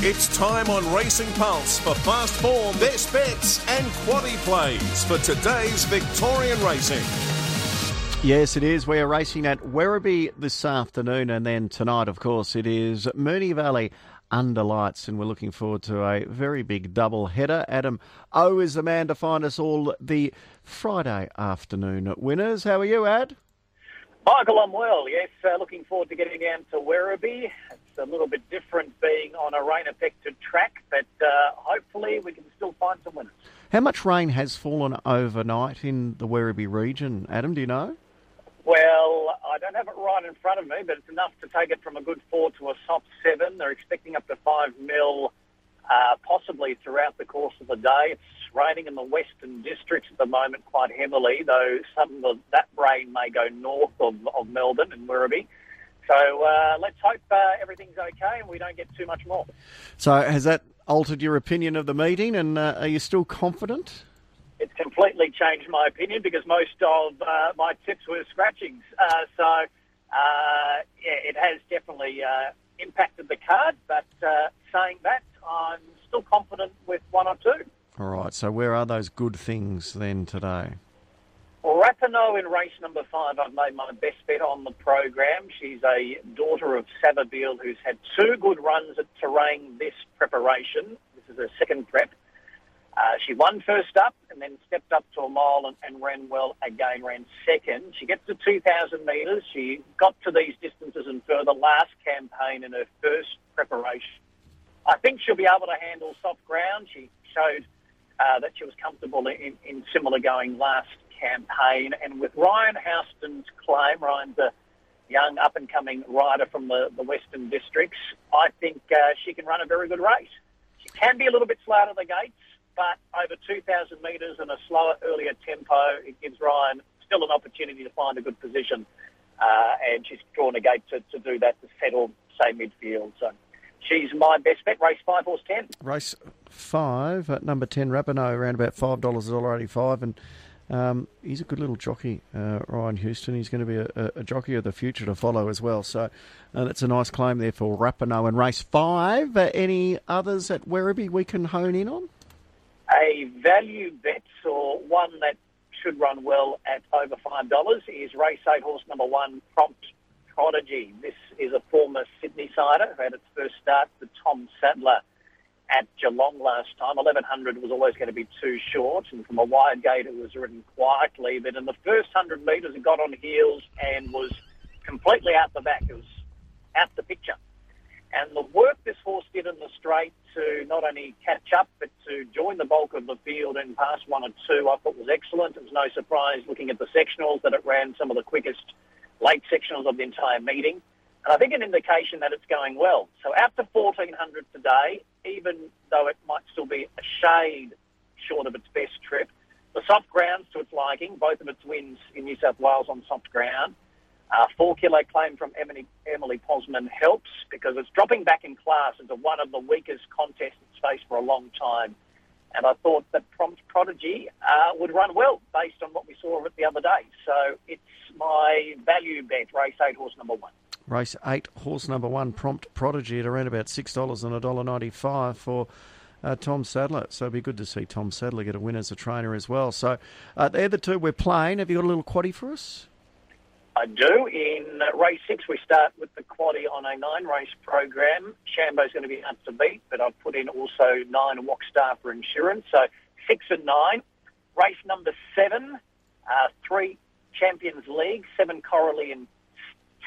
It's time on Racing Pulse for fast form, best bets, and quaddy plays for today's Victorian racing. Yes, it is. We are racing at Werribee this afternoon, and then tonight, of course, it is Moonee Valley under lights, and we're looking forward to a very big double header. Adam O is the man to find us all the Friday afternoon winners. How are you, Ad? Michael, I'm well. Yes, uh, looking forward to getting down to Werribee. A little bit different being on a rain-affected track, but uh, hopefully we can still find some winners. How much rain has fallen overnight in the Werribee region, Adam? Do you know? Well, I don't have it right in front of me, but it's enough to take it from a good four to a soft seven. They're expecting up to five mil, uh, possibly throughout the course of the day. It's raining in the western districts at the moment quite heavily, though some of that rain may go north of, of Melbourne and Werribee. So uh, let's hope uh, everything's okay and we don't get too much more. So has that altered your opinion of the meeting, and uh, are you still confident? it's completely changed my opinion because most of uh, my tips were scratchings. Uh, so, uh, yeah, it has definitely uh, impacted the card. But uh, saying that, I'm still confident with one or two. All right. So, where are those good things then today? Rapinoe in race number five, I've made my best bet on the program. She's a daughter of Savabeel who's had two good runs at Terang this preparation. This is her second prep. Uh, she won first up and then stepped up to a mile and, and, ran well again, ran second. She gets to 2,000 metres. She got to these distances and further last campaign in her first preparation. I think she'll be able to handle soft ground. She showed uh, that she was comfortable in, in, similar going last campaign. And with Ryan Houston's claim, Ryan's a young up and coming rider from the, the Western Districts, I think uh, she can run a very good race. She can be a little bit slow out of the gates but over 2,000 metres and a slower, earlier tempo, it gives Ryan still an opportunity to find a good position. Uh, and she's drawn a gate to, to do that to settle, say, midfield. So she's my best bet. Race five, horse 10. Race five, at number 10, Rapinoe, around about $5, $1.85. And um, he's a good little jockey, uh, Ryan Houston. He's going to be a, a, jockey of the future to follow as well. So uh, that's a nice claim there for Rapinoe and race five. Uh, any others at Werribee we can hone in on? A value bet or one that should run well at over $5 is race 8 horse number 1 Prompt Prodigy. This is a former Sydney sider who had its first start for Tom Sadler at Geelong last time. 1100 was always going to be too short, and from a wide gate it was ridden quietly. But in the first 100 metres, it got on heels and was completely out the back. It was out the picture. And the work this horse did in the straight to not only catch up, but to join the bulk of the field and pass one or two, I thought was excellent. It was no surprise looking at the sectionals that it ran some of the quickest late sectionals of the entire meeting. And I think an indication that it's going well. So out to 1400 today, even though it might still be a shade short of its best trip, the soft grounds to its liking, both of its wins in New South Wales on soft ground, uh, four kilo claim from Emily, Emily Posman helps because it's dropping back in class into one of the weakest contests it's faced for a long time. And I thought that Prompt Prodigy uh, would run well based on what we saw of it the other day. So it's my value bet, race eight, horse number one. Race eight, horse number one, Prompt Prodigy at around about $6 and $1.95 for. Uh, Tom Sadler. So it'd be good to see Tom Sadler get a win as a trainer as well. So uh, they're the two we're playing. Have you got a little quaddy for us? I do. In race six, we start with the quaddy on a nine race program. Shambo's going to be hard to beat, but I've put in also nine Walkstar for insurance. So six and nine. Race number seven, uh, three Champions League, seven Coralie and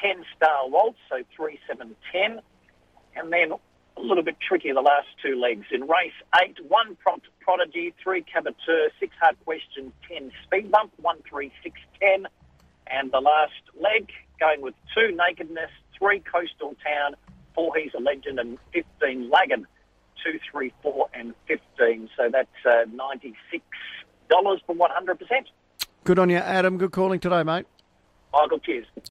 ten Star Waltz, so three, seven, ten. And then a little bit tricky the last two legs. In race eight, one Prompt Prodigy, three Caboteur, six Hard Question, ten Speed Bump, one, three, six, ten. And the last leg, going with two Nakedness, three Coastal Town, four He's a Legend, and 15 Lagan. Two, three, four, and 15. So that's uh, $96 for 100%. Good on you, Adam. Good calling today, mate. Michael, cheers.